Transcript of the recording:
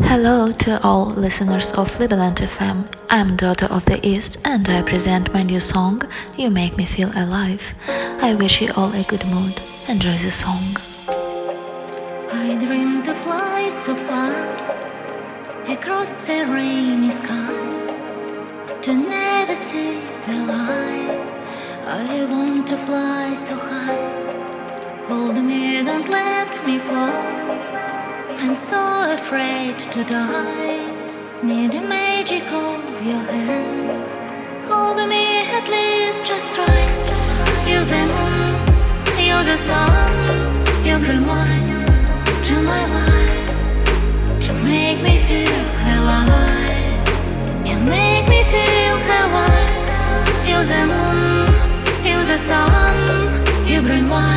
Hello to all listeners of Liberland FM. I'm Daughter of the East and I present my new song, You Make Me Feel Alive. I wish you all a good mood. Enjoy the song. I dream to fly so far across the rainy sky to never see the light. I want to fly so high. Hold me, don't let me fall. I'm so afraid to die. Need the magic of your hands. Hold me at least just try. Use the moon, you're the sun, you bring light to my life to make me feel alive. You make me feel alive. Use the moon, use the sun, you bring light